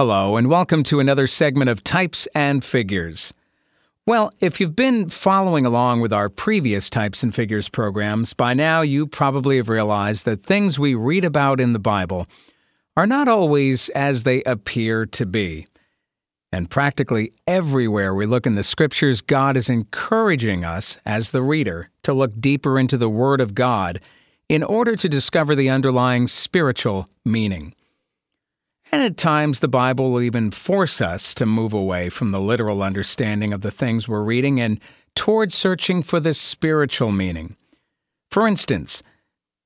Hello, and welcome to another segment of Types and Figures. Well, if you've been following along with our previous Types and Figures programs, by now you probably have realized that things we read about in the Bible are not always as they appear to be. And practically everywhere we look in the Scriptures, God is encouraging us, as the reader, to look deeper into the Word of God in order to discover the underlying spiritual meaning. And at times, the Bible will even force us to move away from the literal understanding of the things we're reading and toward searching for the spiritual meaning. For instance,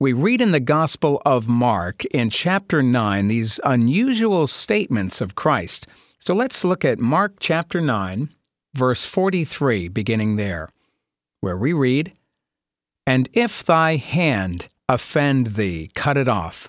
we read in the Gospel of Mark in chapter 9 these unusual statements of Christ. So let's look at Mark chapter 9, verse 43, beginning there, where we read, And if thy hand offend thee, cut it off.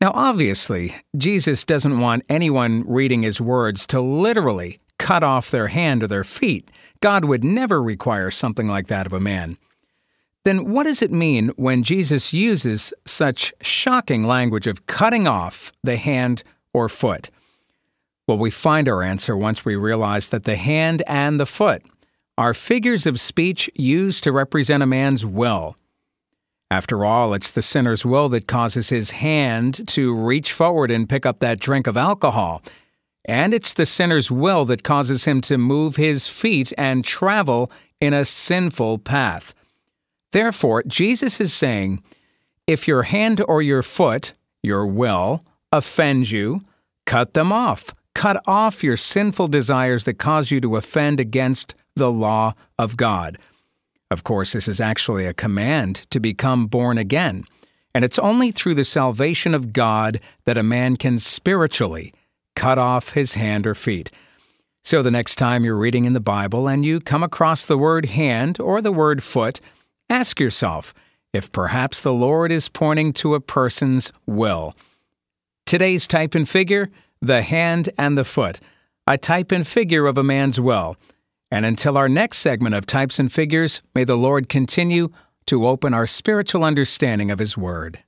Now, obviously, Jesus doesn't want anyone reading his words to literally cut off their hand or their feet. God would never require something like that of a man. Then what does it mean when Jesus uses such shocking language of cutting off the hand or foot? Well, we find our answer once we realize that the hand and the foot are figures of speech used to represent a man's will. After all, it's the sinner's will that causes his hand to reach forward and pick up that drink of alcohol. And it's the sinner's will that causes him to move his feet and travel in a sinful path. Therefore, Jesus is saying, if your hand or your foot, your will, offends you, cut them off. Cut off your sinful desires that cause you to offend against the law of God. Of course, this is actually a command to become born again, and it's only through the salvation of God that a man can spiritually cut off his hand or feet. So the next time you're reading in the Bible and you come across the word hand or the word foot, ask yourself if perhaps the Lord is pointing to a person's will. Today's type and figure the hand and the foot, a type and figure of a man's will. And until our next segment of Types and Figures, may the Lord continue to open our spiritual understanding of His Word.